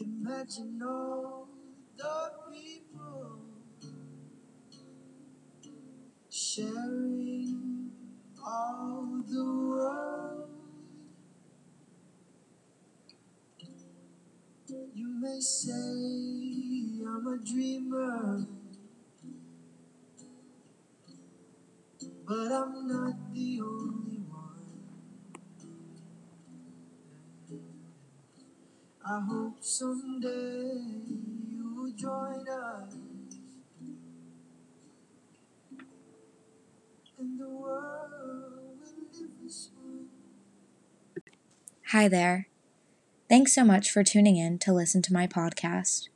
Imagine all the people sharing all the world. You may say I'm a dreamer, but I'm not the only I hope someday you will join us the world. Hi there. Thanks so much for tuning in to listen to my podcast.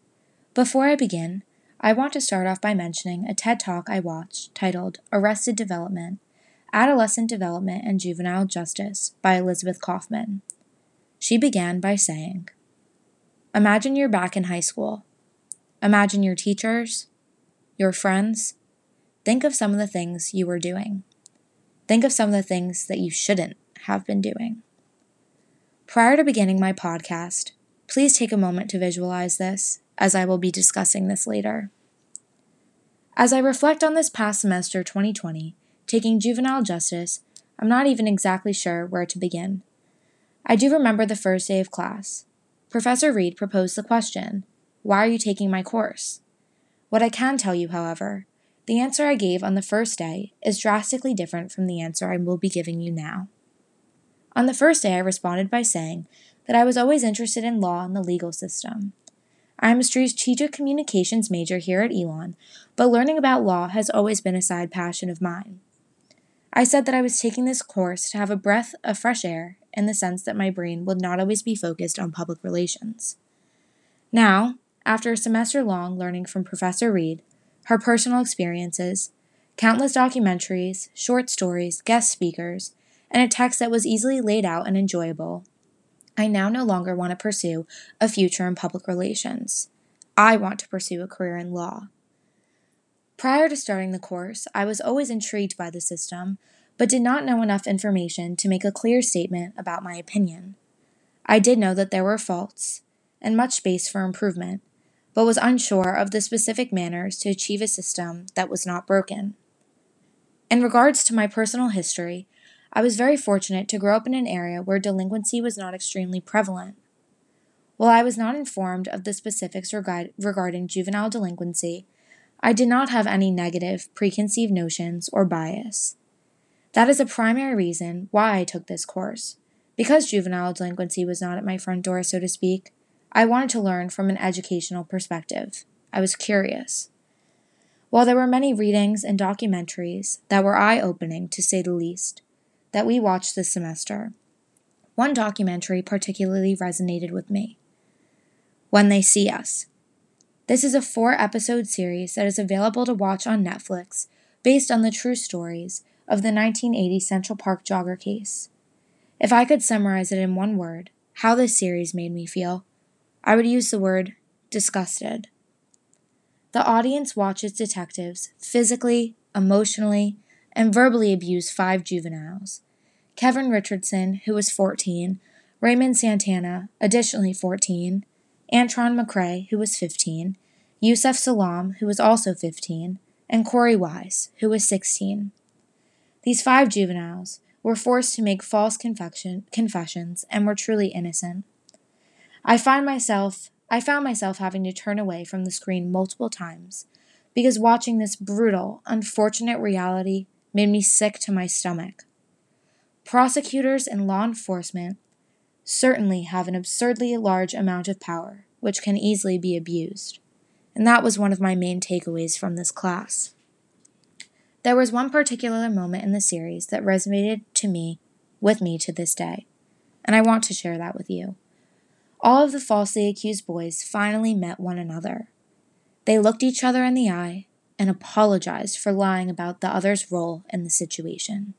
Before I begin, I want to start off by mentioning a TED Talk I watched titled Arrested Development Adolescent Development and Juvenile Justice by Elizabeth Cauffman. She began by saying, Imagine you're back in high school. Imagine your teachers, your friends. Think of some of the things you were doing. Think of some of the things that you shouldn't have been doing. Prior to beginning my podcast, please take a moment to visualize this, as I will be discussing this later. As I reflect on this past semester 2020, taking juvenile justice, I'm not even exactly sure where to begin. I do remember the first day of class. Professor Reed proposed the question Why are you taking my course? What I can tell you, however, the answer I gave on the first day is drastically different from the answer I will be giving you now. On the first day, I responded by saying that I was always interested in law and the legal system. I am a strategic communications major here at Elon, but learning about law has always been a side passion of mine. I said that I was taking this course to have a breath of fresh air in the sense that my brain would not always be focused on public relations. Now, after a semester long learning from Professor Reed, her personal experiences, countless documentaries, short stories, guest speakers, and a text that was easily laid out and enjoyable, I now no longer want to pursue a future in public relations. I want to pursue a career in law. Prior to starting the course, I was always intrigued by the system, but did not know enough information to make a clear statement about my opinion. I did know that there were faults and much space for improvement, but was unsure of the specific manners to achieve a system that was not broken. In regards to my personal history, I was very fortunate to grow up in an area where delinquency was not extremely prevalent. While I was not informed of the specifics regard- regarding juvenile delinquency, I did not have any negative, preconceived notions or bias. That is a primary reason why I took this course. Because juvenile delinquency was not at my front door, so to speak, I wanted to learn from an educational perspective. I was curious. While there were many readings and documentaries that were eye opening, to say the least, that we watched this semester, one documentary particularly resonated with me When They See Us this is a four episode series that is available to watch on Netflix based on the true stories of the 1980 Central Park jogger case. If I could summarize it in one word, how this series made me feel, I would use the word disgusted. The audience watches detectives physically, emotionally, and verbally abuse five juveniles Kevin Richardson, who was 14, Raymond Santana, additionally 14, Antron McCray, who was 15, Yusef Salaam, who was also 15, and Korey Wise, who was 16. These five juveniles were forced to make false confession, confessions and were truly innocent. I find myself I found myself having to turn away from the screen multiple times because watching this brutal, unfortunate reality made me sick to my stomach. Prosecutors and law enforcement certainly have an absurdly large amount of power, which can easily be abused. And that was one of my main takeaways from this class. There was one particular moment in the series that resonated to me with me to this day, and I want to share that with you. All of the falsely accused boys finally met one another. They looked each other in the eye and apologized for lying about the other's role in the situation.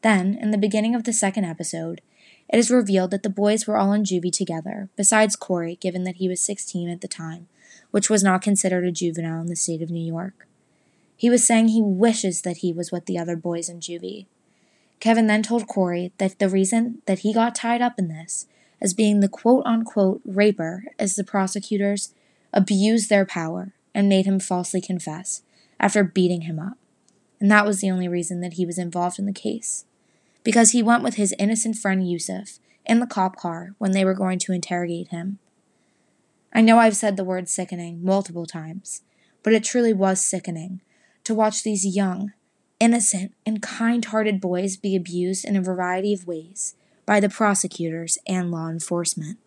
Then, in the beginning of the second episode, it is revealed that the boys were all in juvie together, besides Korey, given that he was 16 at the time, which was not considered a juvenile in the state of New York. He was saying he wishes that he was with the other boys in juvie. Kevin then told Korey that the reason that he got tied up in this as being the quote unquote raper as the prosecutors abused their power and made him falsely confess after beating him up. And that was the only reason that he was involved in the case. Because he went with his innocent friend Yusef in the cop car when they were going to interrogate him. I know I've said the word sickening multiple times, but it truly was sickening to watch these young, innocent, and kind hearted boys be abused in a variety of ways by the prosecutors and law enforcement.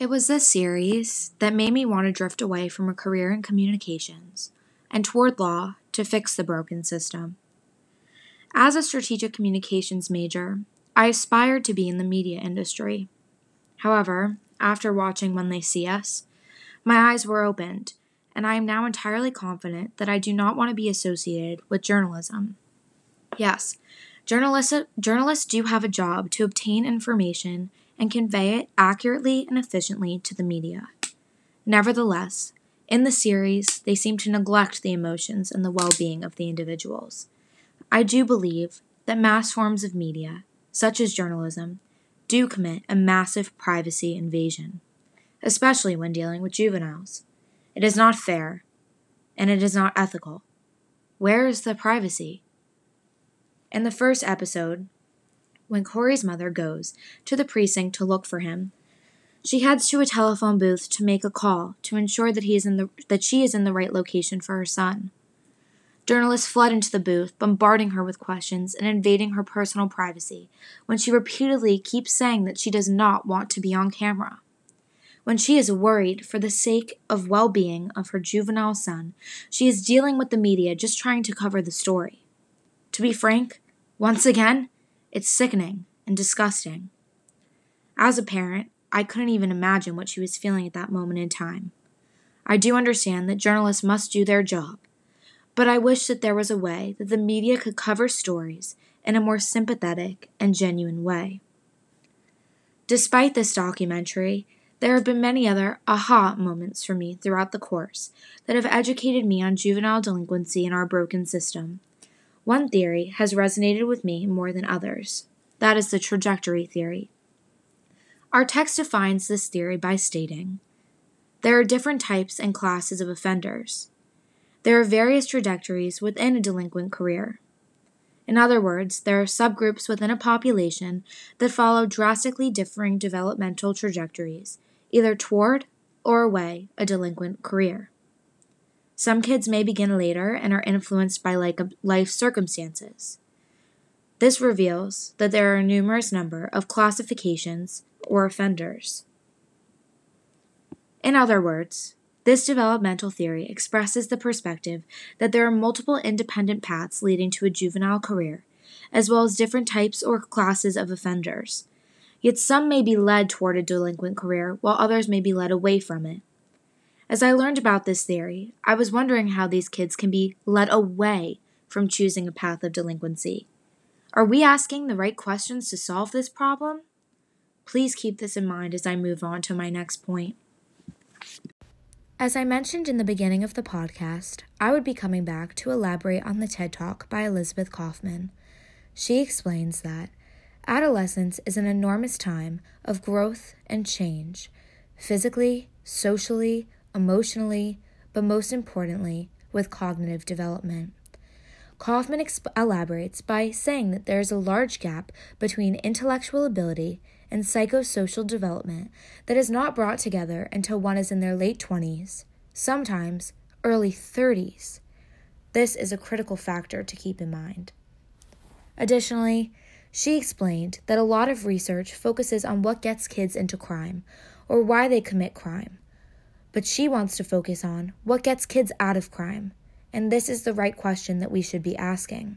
It was this series that made me want to drift away from a career in communications and toward law to fix the broken system. As a strategic communications major, I aspired to be in the media industry. However, after watching When They See Us, my eyes were opened, and I am now entirely confident that I do not want to be associated with journalism. Yes, journalists, journalists do have a job to obtain information and convey it accurately and efficiently to the media. Nevertheless, in the series, they seem to neglect the emotions and the well being of the individuals. I do believe that mass forms of media, such as journalism, do commit a massive privacy invasion, especially when dealing with juveniles. It is not fair, and it is not ethical. Where is the privacy? In the first episode, when Korey's mother goes to the precinct to look for him, she heads to a telephone booth to make a call to ensure that he is in the that she is in the right location for her son. Journalists flood into the booth, bombarding her with questions and invading her personal privacy when she repeatedly keeps saying that she does not want to be on camera. When she is worried for the sake of well being of her juvenile son, she is dealing with the media just trying to cover the story. To be frank, once again, it's sickening and disgusting. As a parent, I couldn't even imagine what she was feeling at that moment in time. I do understand that journalists must do their job, but I wish that there was a way that the media could cover stories in a more sympathetic and genuine way. Despite this documentary, there have been many other aha moments for me throughout the course that have educated me on juvenile delinquency in our broken system. One theory has resonated with me more than others. That is the trajectory theory. Our text defines this theory by stating there are different types and classes of offenders. There are various trajectories within a delinquent career. In other words, there are subgroups within a population that follow drastically differing developmental trajectories, either toward or away a delinquent career. Some kids may begin later and are influenced by life circumstances. This reveals that there are a numerous number of classifications or offenders. In other words, this developmental theory expresses the perspective that there are multiple independent paths leading to a juvenile career, as well as different types or classes of offenders. Yet some may be led toward a delinquent career, while others may be led away from it. As I learned about this theory, I was wondering how these kids can be led away from choosing a path of delinquency. Are we asking the right questions to solve this problem? Please keep this in mind as I move on to my next point. As I mentioned in the beginning of the podcast, I would be coming back to elaborate on the TED Talk by Elizabeth Cauffman. She explains that adolescence is an enormous time of growth and change, physically, socially, emotionally, but most importantly, with cognitive development. Cauffman exp- elaborates by saying that there is a large gap between intellectual ability and psychosocial development that is not brought together until one is in their late 20s, sometimes early 30s. This is a critical factor to keep in mind. Additionally, she explained that a lot of research focuses on what gets kids into crime or why they commit crime. But she wants to focus on what gets kids out of crime, and this is the right question that we should be asking.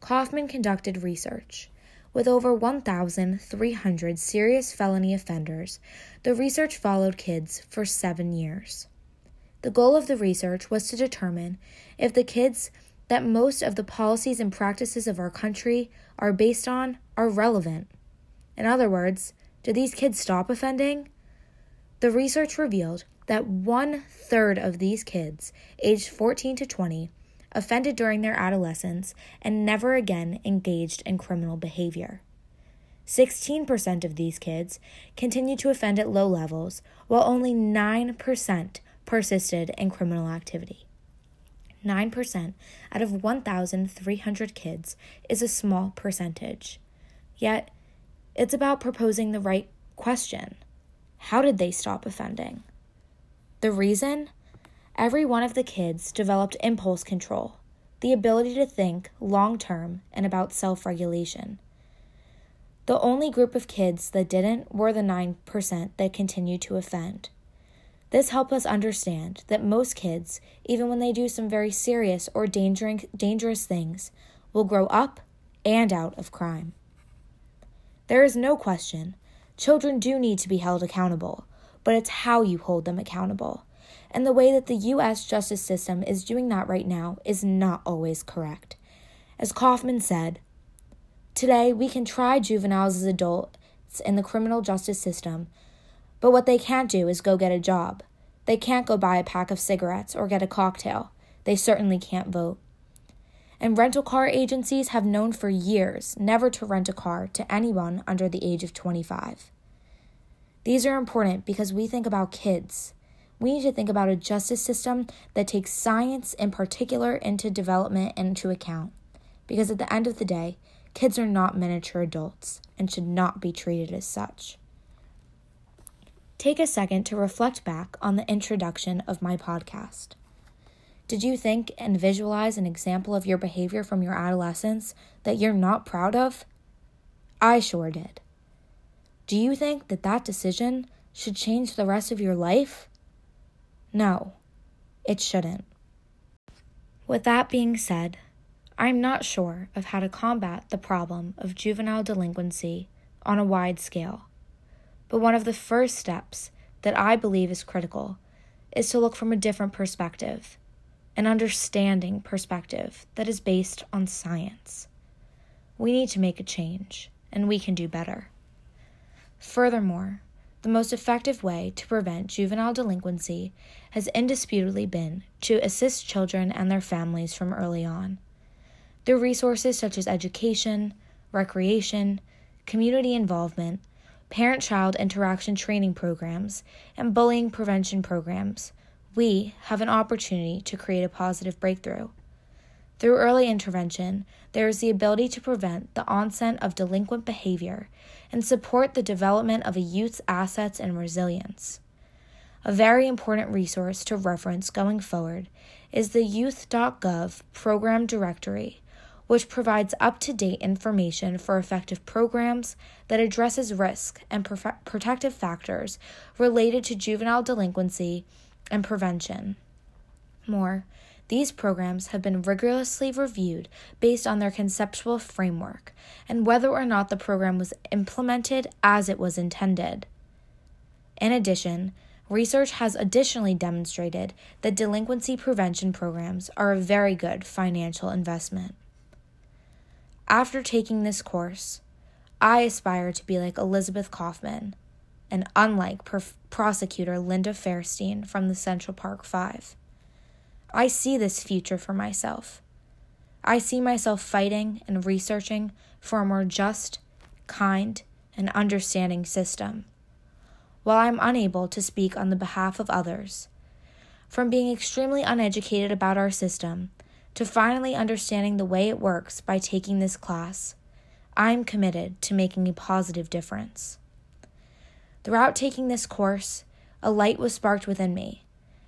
Cauffman conducted research with over 1,300 serious felony offenders, the research followed kids for seven years. The goal of the research was to determine if the kids that most of the policies and practices of our country are based on are relevant. In other words, do these kids stop offending? The research revealed that one third of these kids, aged 14 to 20, offended during their adolescence, and never again engaged in criminal behavior. 16% of these kids continued to offend at low levels, while only 9% persisted in criminal activity. 9% out of 1,300 kids is a small percentage. Yet, it's about proposing the right question How did they stop offending? The reason? Every one of the kids developed impulse control, the ability to think long term and about self regulation. The only group of kids that didn't were the 9% that continued to offend. This helped us understand that most kids, even when they do some very serious or dangerous things, will grow up and out of crime. There is no question, children do need to be held accountable, but it's how you hold them accountable. And the way that the U.S. justice system is doing that right now is not always correct. As Cauffman said, Today, we can try juveniles as adults in the criminal justice system, but what they can't do is go get a job. They can't go buy a pack of cigarettes or get a cocktail. They certainly can't vote. And rental car agencies have known for years never to rent a car to anyone under the age of 25. These are important because we think about kids. We need to think about a justice system that takes science in particular into development and into account. Because at the end of the day, Kids are not miniature adults and should not be treated as such. Take a second to reflect back on the introduction of my podcast. Did you think and visualize an example of your behavior from your adolescence that you're not proud of? I sure did. Do you think that that decision should change the rest of your life? No, it shouldn't. With that being said, I'm not sure of how to combat the problem of juvenile delinquency on a wide scale. But one of the first steps that I believe is critical is to look from a different perspective, an understanding perspective that is based on science. We need to make a change, and we can do better. Furthermore, the most effective way to prevent juvenile delinquency has indisputably been to assist children and their families from early on through resources such as education, recreation, community involvement, parent child interaction training programs, and bullying prevention programs, we have an opportunity to create a positive breakthrough. Through early intervention, there is the ability to prevent the onset of delinquent behavior and support the development of a youth's assets and resilience. A very important resource to reference going forward is the youth.gov program directory, which provides up-to-date information for effective programs that addresses risk and protective factors related to juvenile delinquency and prevention. More, these programs have been rigorously reviewed based on their conceptual framework and whether or not the program was implemented as it was intended. In addition, research has additionally demonstrated that delinquency prevention programs are a very good financial investment. After taking this course, I aspire to be like Elizabeth Cauffman and unlike prosecutor Linda Fairstein from the Central Park Five. I see this future for myself. I see myself fighting and researching for a more just, kind, and understanding system. While I'm unable to speak on the behalf of others, from being extremely uneducated about our system to finally understanding the way it works by taking this class, I'm committed to making a positive difference. Throughout taking this course, a light was sparked within me,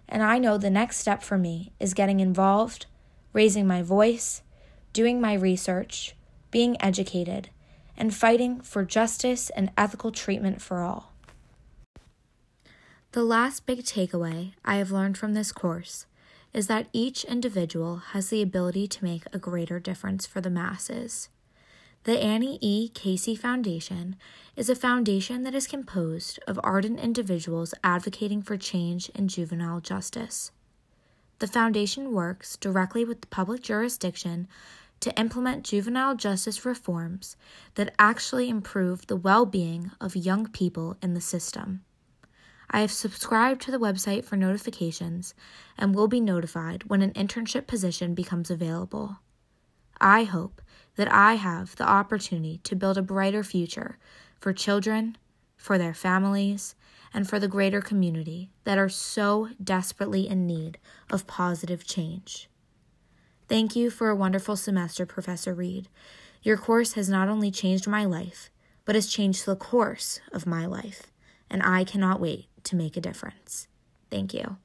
and I know the next step for me is getting involved, raising my voice, doing my research, being educated, and fighting for justice and ethical treatment for all. The last big takeaway I have learned from this course is that each individual has the ability to make a greater difference for the masses. The Annie E. Casey Foundation is a foundation that is composed of ardent individuals advocating for change in juvenile justice. The foundation works directly with the public jurisdiction to implement juvenile justice reforms that actually improve the well being of young people in the system. I have subscribed to the website for notifications and will be notified when an internship position becomes available. I hope that I have the opportunity to build a brighter future for children, for their families, and for the greater community that are so desperately in need of positive change. Thank you for a wonderful semester, Professor Reed. Your course has not only changed my life, but has changed the course of my life, and I cannot wait to make a difference. Thank you.